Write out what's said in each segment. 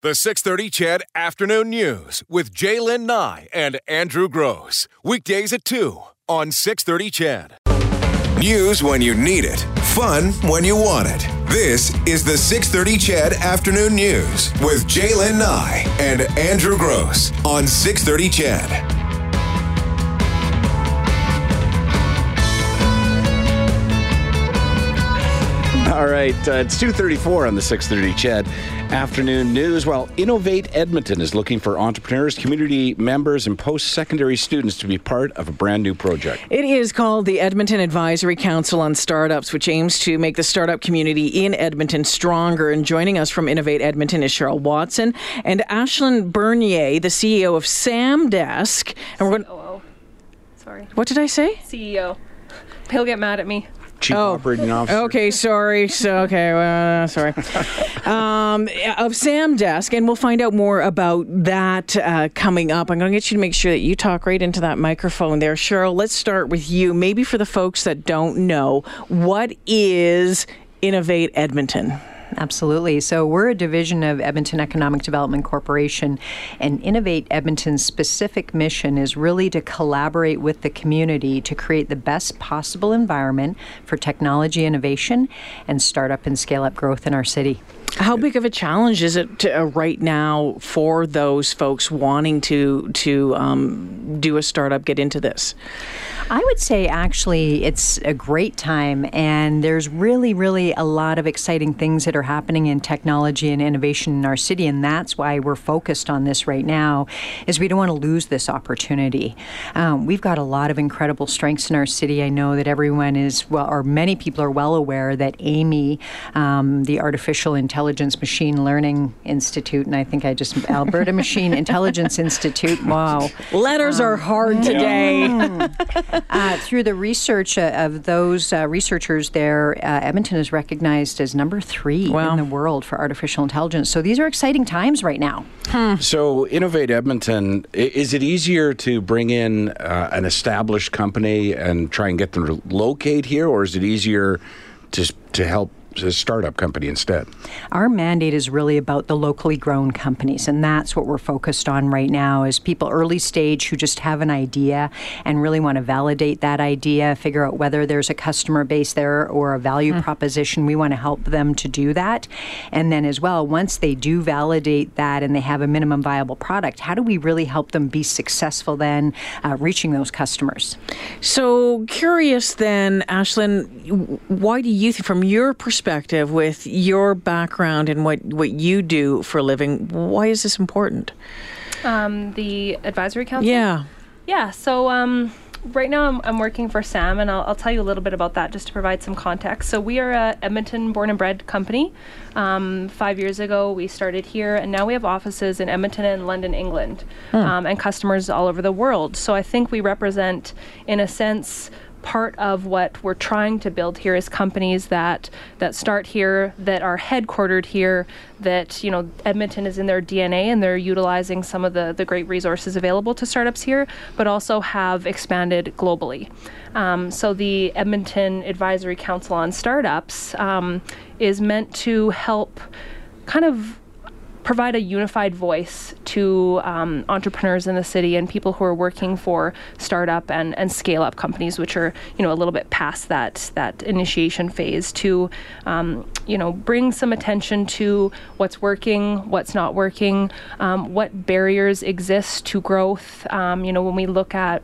The 630 CHED Afternoon News with Jaylen Nye and Andrew Gross. Weekdays at 2 on 630 CHED. News when you need it. Fun when you want it. This is the 630 CHED Afternoon News with Jaylen Nye and Andrew Gross on 630 CHED. All right, uh, it's 2.34 on the 6.30 CHED afternoon news. Well, Innovate Edmonton is looking for entrepreneurs, community members, and post-secondary students to be part of a brand new project. It is called the Edmonton Advisory Council on Startups, which aims to make the startup community in Edmonton stronger. And joining us from Innovate Edmonton is Cheryll Watson and Ashlyn Bernier, the CEO of Samdesk. And we're going Oh, sorry. What did I say? CEO. He'll get mad at me. Chief Operating Officer. Oh. Okay, sorry. So, okay, uh, sorry. um, of Samdesk, and we'll find out more about that uh, coming up. I'm going to get you to make sure that you talk right into that microphone there. Cheryll, let's start with you. Maybe for the folks that don't know, what is Innovate Edmonton? Absolutely. So we're a division of Edmonton Economic Development Corporation, and Innovate Edmonton's specific mission is really to collaborate with the community to create the best possible environment for technology innovation and startup and scale up growth in our city. How big of a challenge is it to, uh, right now for those folks wanting to to um, do a startup, get into this? I would say actually it's a great time, and there's really, really a lot of exciting things that are happening in technology and innovation in our city, and that's why we're focused on this right now. Is we don't want to lose this opportunity. Um, we've got a lot of incredible strengths in our city. I know that everyone is well, or many people are well aware that Amii, um, the Artificial Intelligence Machine Learning Institute, and I think I just Alberta Machine Intelligence Institute. Wow, Letters are hard today. uh, through the research uh, of those uh, researchers there, uh, Edmonton is recognized as number three Wow. in the world for artificial intelligence. So these are exciting times right now. So, Innovate Edmonton, is it easier to bring in uh, an established company and try and get them to locate here, or is it easier to, to help a startup company instead? Our mandate is really about the locally grown companies, and that's what we're focused on right now. Is people early stage who just have an idea and really want to validate that idea, figure out whether there's a customer base there or a value proposition. We want to help them to do that, and then as well, once they do validate that and they have a minimum viable product, how do we really help them be successful then uh, reaching those customers? So curious then, Ashlyn, why do you think, from your perspective, with your background and what, what you do for a living, why is this important? Um, the advisory council. Yeah. Yeah. So um, right now I'm, I'm working for Sam, and I'll, I'll tell you a little bit about that just to provide some context. So we are a Edmonton born and bred company. Um, five years ago we started here, and now we have offices in Edmonton and London, England, um, and customers all over the world. So I think we represent, in a sense part of what we're trying to build here is companies that that start here that are headquartered here that you know Edmonton is in their DNA and they're utilizing some of the the great resources available to startups here but also have expanded globally. Um, so the Edmonton Advisory Council on Startups um, is meant to help kind of provide a unified voice to um, entrepreneurs in the city and people who are working for startup and, and scale up companies, which are you know a little bit past that that initiation phase, to um, you know bring some attention to what's working, what's not working, um, what barriers exist to growth. Um, you know when we look at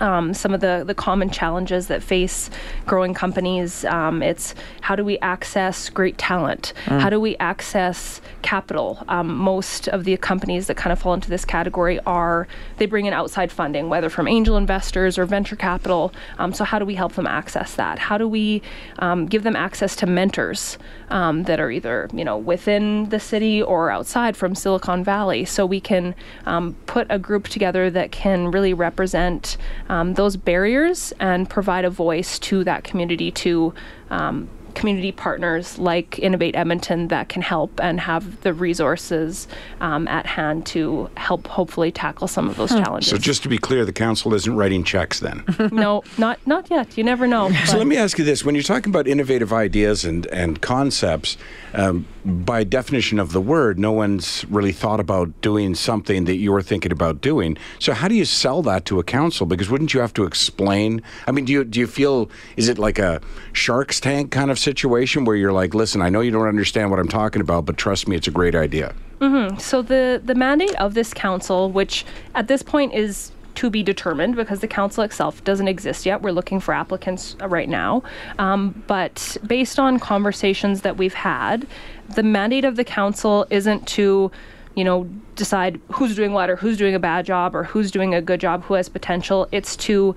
um, some of the, the common challenges that face growing companies. Um, it's how do we access great talent? How do we access capital? Um, most of the companies that kind of fall into this category are they bring in outside funding, whether from angel investors or venture capital. Um, so how do we help them access that? How do we um, give them access to mentors um, that are either you know within the city or outside from Silicon Valley? So we can um, put a group together that can really represent um, those barriers and provide a voice to that community to um, community partners like Innovate Edmonton that can help and have the resources um, at hand to help hopefully tackle some of those challenges. So, just to be clear, the council isn't writing checks then. no, not not yet. You never know. So let me ask you this: When you're talking about innovative ideas and and concepts, um, by definition of the word, no one's really thought about doing something that you're thinking about doing. So how do you sell that to a council? Because wouldn't you have to explain? I mean, do you do you feel is it like a Shark's Tank kind of situation where you're like, listen, I know you don't understand what I'm talking about, but trust me, it's a great idea. Mm-hmm. So the the mandate of this council, which at this point is to be determined because the council itself doesn't exist yet. We're looking for applicants right now. Um, but based on conversations that we've had, the mandate of the council isn't to you know, decide who's doing what or who's doing a bad job or who's doing a good job, who has potential. It's to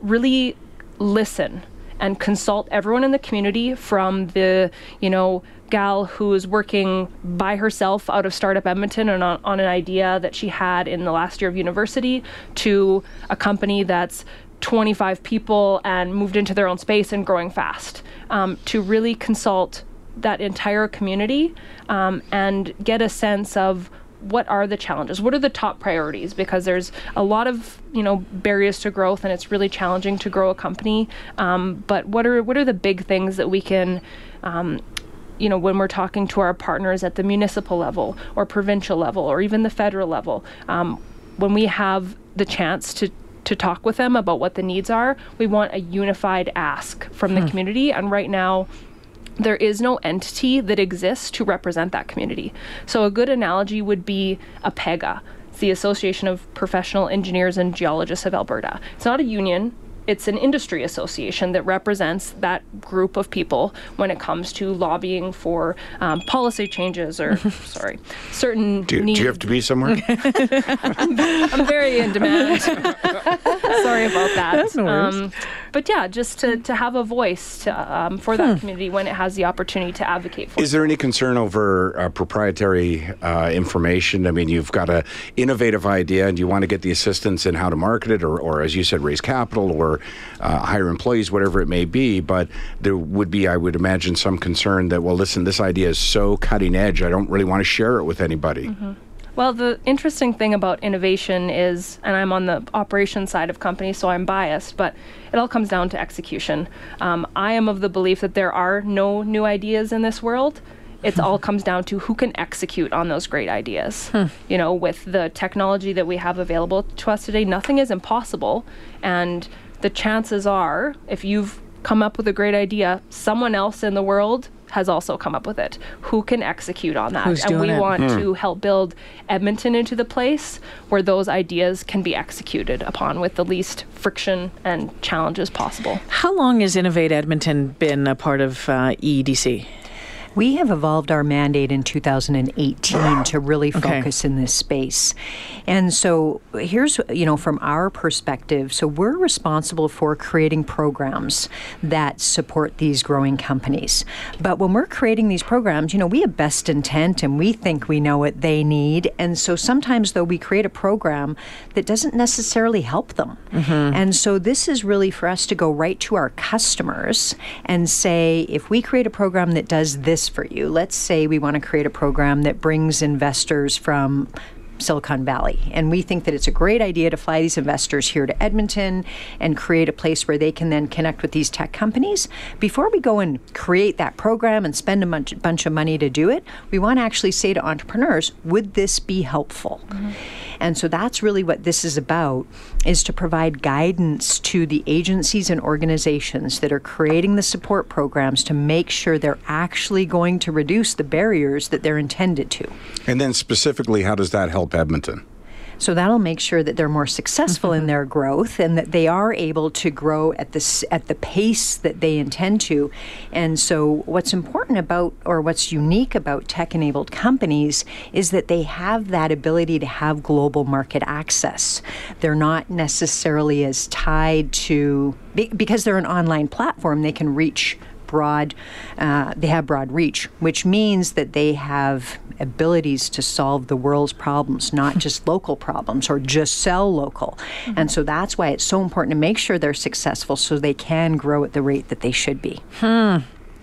really listen and consult everyone in the community from the, you know, gal who is working by herself out of Startup Edmonton and on, on an idea that she had in the last year of university to a company that's 25 people and moved into their own space and growing fast um, to really consult that entire community um, and get a sense of what are the challenges what are the top priorities because there's a lot of you know barriers to growth and it's really challenging to grow a company um, but what are what are the big things that we can um, you know, when we're talking to our partners at the municipal level or provincial level or even the federal level, um, when we have the chance to to talk with them about what the needs are, we want a unified ask from hmm. the community. And right now, there is no entity that exists to represent that community. So a good analogy would be APEGA. It's the Association of Professional Engineers and Geologists of Alberta. It's not a union, it's an industry association that represents that group of people when it comes to lobbying for um, policy changes or, sorry, certain do, needs. Do you have to be somewhere? I'm, I'm, very in demand. sorry about that. That's no um, but yeah, just to, to have a voice to, um, for that hmm. community when it has the opportunity to advocate for. Is there any concern over uh, proprietary uh, information? I mean, you've got an innovative idea and you want to get the assistance in how to market it, or, or as you said, raise capital, or uh, hire employees, whatever it may be. But there would be, I would imagine, some concern that, well, listen, this idea is so cutting edge, I don't really want to share it with anybody. Mm-hmm. Well, the interesting thing about innovation is, and I'm on the operations side of companies, so I'm biased, but it all comes down to execution. Um, I am of the belief that there are no new ideas in this world it all comes down to who can execute on those great ideas. Hmm. You know, with the technology that we have available to us today, nothing is impossible. And the chances are, if you've come up with a great idea, someone else in the world has also come up with it. Who can execute on that? Who's and we it? want hmm. to help build Edmonton into the place where those ideas can be executed upon with the least friction and challenges possible. How long has Innovate Edmonton been a part of uh, EDC? We have evolved our mandate in 2018 to really focus okay. in this space. And so here's, you know, from our perspective, so we're responsible for creating programs that support these growing companies. But when we're creating these programs, you know, we have best intent and we think we know what they need. And so sometimes, though, we create a program that doesn't necessarily help them. Mm-hmm. And so this is really for us to go right to our customers and say, if we create a program that does this for you. Let's say we want to create a program that brings investors from Silicon Valley. And we think that it's a great idea to fly these investors here to Edmonton and create a place where they can then connect with these tech companies. Before we go and create that program and spend a bunch, bunch of money to do it, we want to actually say to entrepreneurs, would this be helpful? Mm-hmm. And so that's really what this is about is to provide guidance to the agencies and organizations that are creating the support programs to make sure they're actually going to reduce the barriers that they're intended to. And then specifically how does that help Edmonton? So that'll make sure that they're more successful in mm-hmm. their growth and that they are able to grow at the at the pace that they intend to. And so what's important about or what's unique about tech-enabled companies is that they have that ability to have global market access. They're not necessarily as tied to because they're an online platform, they can reach broad, uh, they have broad reach, which means that they have abilities to solve the world's problems, not just local problems or just sell local. Mm-hmm. And so that's why it's so important to make sure they're successful so they can grow at the rate that they should be. Hmm.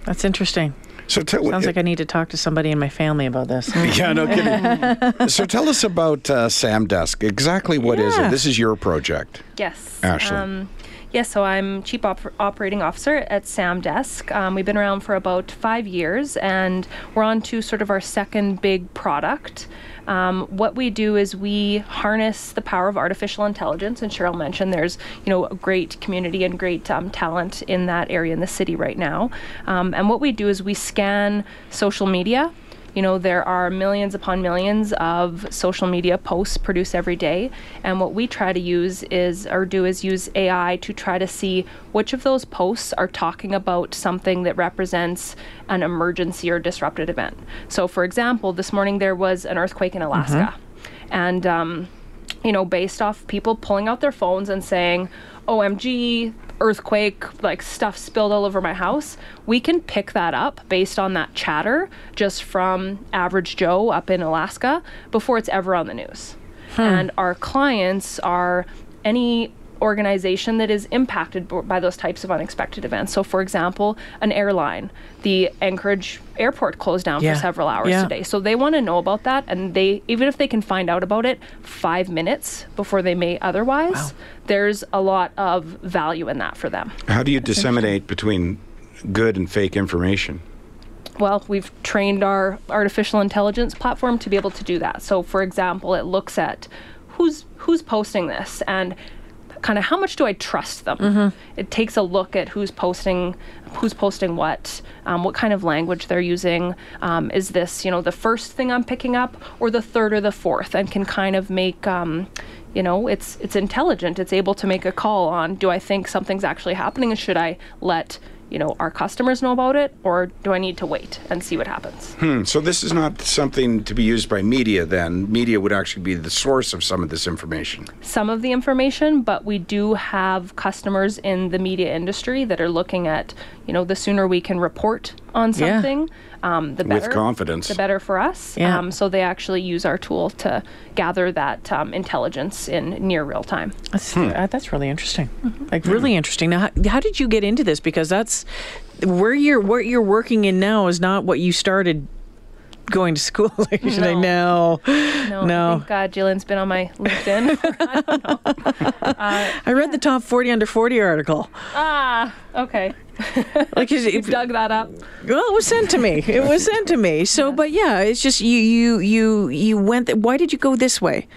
That's interesting. So t- sounds like I need to talk to somebody in my family about this. yeah, no kidding. so tell us about uh, SamDesk. Exactly what yeah. is it? This is your project. Yes, Ashley. Um, Yes, so I'm Chief Op- Operating Officer at SamDesk. Um, we've been around for about five years, and we're on to sort of our second big product. Um, what we do is we harness the power of artificial intelligence, and Cheryll mentioned there's you know a great community and great um, talent in that area in the city right now. Um, and what we do is we scan social media you know, there are millions upon millions of social media posts produced every day. And what we try to use is, or do, is use AI to try to see which of those posts are talking about something that represents an emergency or disrupted event. So, for example, this morning there was an earthquake in Alaska. Mm-hmm. And, um, you know, based off people pulling out their phones and saying, OMG, earthquake, like stuff spilled all over my house, we can pick that up based on that chatter just from average Joe up in Alaska before it's ever on the news. Hmm. And our clients are any organization that is impacted by those types of unexpected events. So, for example, an airline, the Anchorage airport closed down yeah. for several hours yeah. today. So they want to know about that, and they even if they can find out about it five minutes before they may otherwise, wow. there's a lot of value in that for them. How do you That's disseminate between good and fake information? well, we've trained our artificial intelligence platform to be able to do that. So, for example, it looks at who's who's posting this and kind of how much do I trust them? Mm-hmm. It takes a look at who's posting, who's posting what, um, what kind of language they're using. Um, is this, you know, the first thing I'm picking up, or the third or the fourth, and can kind of make. Um, you know, it's it's intelligent. It's able to make a call on: Do I think something's actually happening, and should I let you know our customers know about it or do i need to wait and see what happens hmm. so this is not something to be used by media then media would actually be the source of some of this information some of the information but we do have customers in the media industry that are looking at you know the sooner we can report on something yeah um, the better. With confidence. The better for us. Yeah. Um, so they actually use our tool to gather that um, intelligence in near real time. That's, hmm. uh, that's really interesting. Mm-hmm. Like really interesting. Now, how, how did you get into this? Because that's where you're where you're working in now is not what you started going to school like no. No, no. Thank God, Jillian's been on my LinkedIn. I don't know. Uh, I read yeah. the top 40 under 40 article. Ah, okay. like you dug that up. Well, it was sent to me. It was sent to me. So, but yeah, it's just you, you, you, you went. Th- why did you go this way?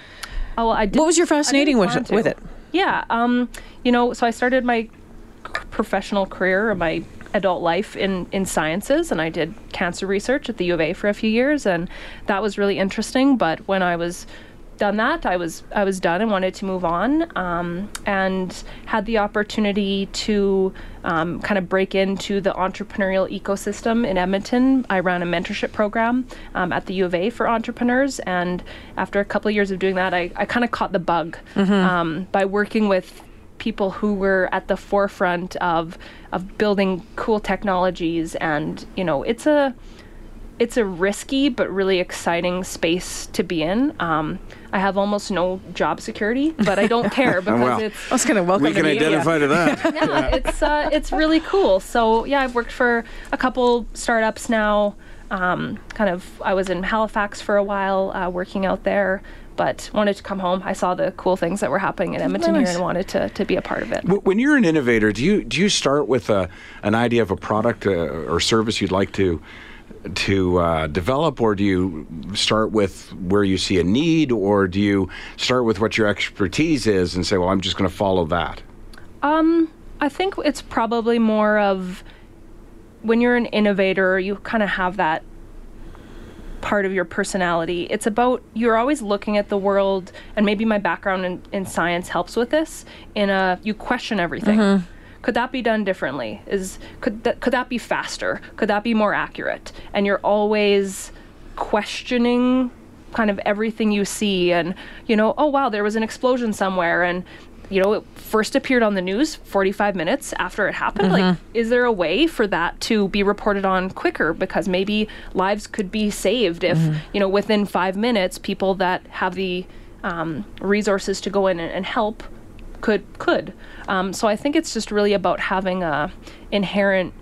Oh, well, I did. What was your fascinating with, with it? Yeah, um, you know, so I started my professional career, or my adult life in, in sciences, and I did cancer research at the U of A for a few years, and that was really interesting. But when I was done that, I was I was done and wanted to move on, um, and had the opportunity to um, kind of break into the entrepreneurial ecosystem in Edmonton. I ran a mentorship program um, at the U of A for entrepreneurs, and after a couple of years of doing that, I, I kind of caught the bug mm-hmm. Um, by working with people who were at the forefront of of building cool technologies and you know it's a it's a risky but really exciting space to be in. Um, I have almost no job security, but I don't care because well, it's. I was going to welcome. You. We can identify to that. yeah, yeah, it's uh, it's really cool. So yeah, I've worked for a couple startups now. Um, kind of, I was in Halifax for a while, uh, working out there but wanted to come home. I saw the cool things that were happening in Edmonton nice. here and wanted to, to be a part of it. When you're an innovator, do you do you start with a, an idea of a product uh, or service you'd like to to uh, develop, or do you start with where you see a need, or do you start with what your expertise is and say, "Well, I'm just going to follow that"? Um, I think it's probably more of when you're an innovator, you kind of have that part of your personality. It's about you're always looking at the world, and maybe my background in, in science helps with this. In a you question everything. Mm-hmm. Could that be done differently? Is could that could that be faster? Could that be more accurate? And you're always questioning kind of everything you see and you know oh wow there was an explosion somewhere and you know, it first appeared on the news 45 minutes after it happened. Mm-hmm. Like, is there a way for that to be reported on quicker? Because maybe lives could be saved if, mm-hmm. you know, within five minutes, people that have the um, resources to go in and, and help could could. Um, so I think it's just really about having a inherent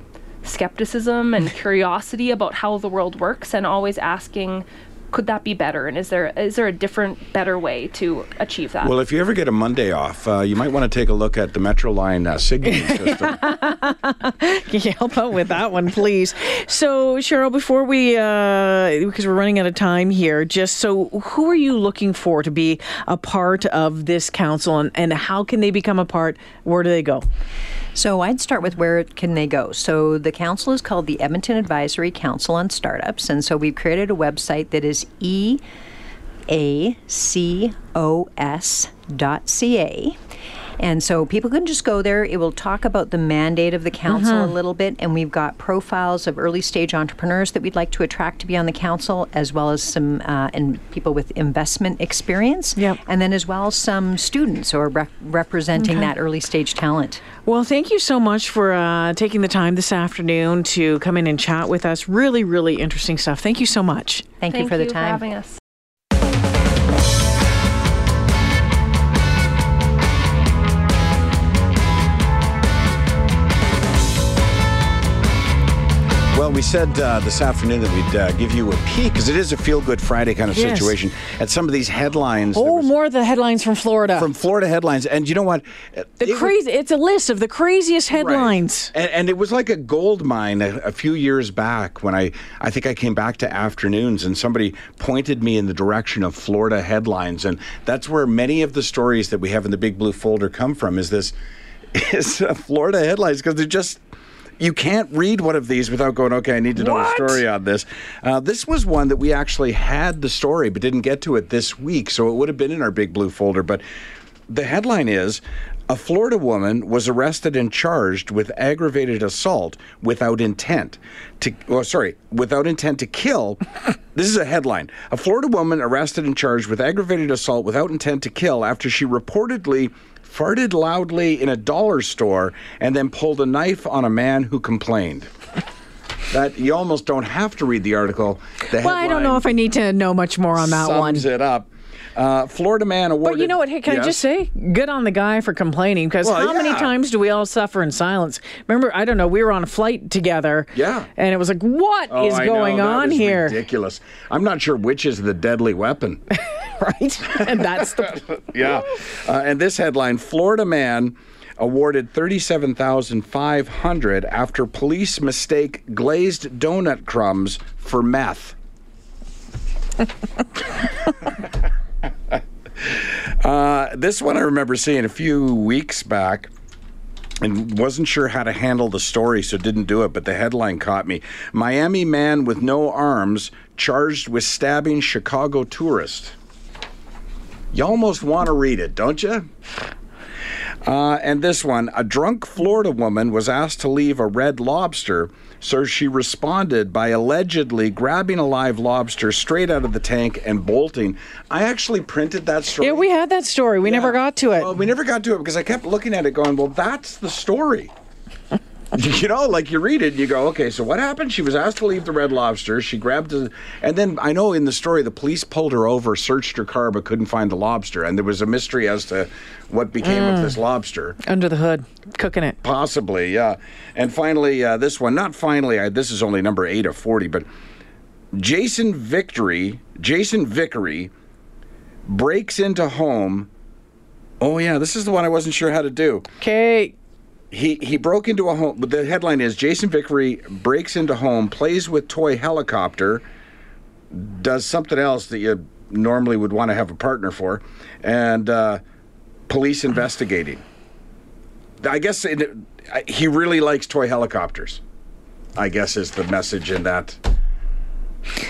skepticism and curiosity about how the world works and always asking could that be better? And is there is there a different, better way to achieve that? Well, if you ever get a Monday off, uh, you might want to take a look at the Metro Line uh, signaling system. Can you help out with that one, please? So, Cheryll, before we, uh, because we're running out of time here, just so who are you looking for to be a part of this council and, and how can they become a part? Where do they go? So I'd start with where can they go. So the council is called the Edmonton Advisory Council on Startups, and so we've created a website that is e a c o s dot c a. And so people can just go there. It will talk about the mandate of the council a little bit, and we've got profiles of early stage entrepreneurs that we'd like to attract to be on the council, as well as some uh, and people with investment experience, Yep. and then as well some students or rep- representing that early stage talent. Well, thank you so much for uh, taking the time this afternoon to come in and chat with us. Really, really interesting stuff. Thank you so much. Thank, Thank you for the For time. having us. We said uh, this afternoon that we'd uh, give you a peek because it is a feel good Friday kind of Yes. situation at some of these headlines. Oh, was- more of the headlines from Florida. from Florida headlines. And you know what? the It was- crazy. It's a list of the craziest Right. headlines. And, and it was like a gold mine a, a few years back when I, I think I came back to afternoons and somebody pointed me in the direction of Florida headlines. And that's where many of the stories that we have in the big blue folder come from is this is uh, Florida headlines because they're just you can't read one of these without going, okay, I need to know What? the story on this. Uh, this was one that we actually had the story, but didn't get to it this week, so it would have been in our big blue folder. But the headline is A Florida woman was arrested and charged with aggravated assault without intent to, oh, sorry, without intent to kill. this is a headline. A Florida woman arrested and charged with aggravated assault without intent to kill after she reportedly farted loudly in a dollar store and then pulled a knife on a man who complained. That you almost don't have to read the article. The Well, I don't know if I need to know much more on that one. sums it up. Uh, Florida man awarded. But you know what? Hey, can I just say, good on the guy for complaining because Well, how many times do we all suffer in silence? Remember, I don't know, we were on a flight together. Yeah. And it was like, what is Oh, I going on here? Ridiculous. I'm not sure which is the deadly weapon. Right? and that's the. yeah. Uh, and this headline: Florida man awarded thirty-seven thousand five hundred after police mistake glazed donut crumbs for meth. uh, this one I remember seeing a few weeks back. And wasn't sure how to handle the story, so didn't do it. But the headline caught me: Miami man with no arms charged with stabbing Chicago tourist. You almost want to read it, don't you? Uh, and this one a drunk Florida woman was asked to leave a red lobster, so she responded by allegedly grabbing a live lobster straight out of the tank and bolting. I actually printed that story. Yeah, we had that story. We never got to it. Well, we never got to it because I kept looking at it going, well, that's the story. you know, like you read it and you go, okay, so what happened? She was asked to leave the Red Lobster. She grabbed a, and then I know in the story the police pulled her over, searched her car, but couldn't find the lobster. And there was a mystery as to what became of this lobster. Under the hood, cooking it. Possibly, yeah. And finally, uh, this one, not finally, I, this is only number eight of 40, but Jason Victory, Jason Vickery breaks into home. Oh, yeah, this is the one I wasn't sure how to do. Okay. He, he broke into a home. The headline is Jason Vickery breaks into home, plays with toy helicopter, does something else that you normally would want to have a partner for, and uh, police investigating. I guess it, he really likes toy helicopters. I guess is the message in that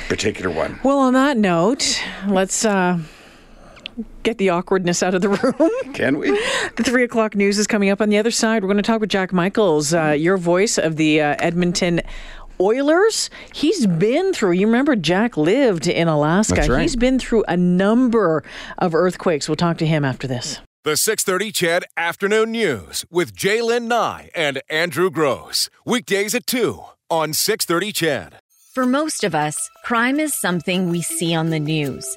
particular one. Well, on that note, let's uh, get the awkwardness out of the room. Can we? The three o'clock news is coming up on the other side. We're going to talk with Jack Michaels, uh, your voice of the uh, Edmonton Oilers. He's been through, you remember Jack lived in Alaska. That's right. He's been through a number of earthquakes. We'll talk to him after this. The 630 CHED Afternoon News with Jaylen Nye and Andrew Gross. Weekdays at 2 on 630 CHED. For most of us, crime is something we see on the news.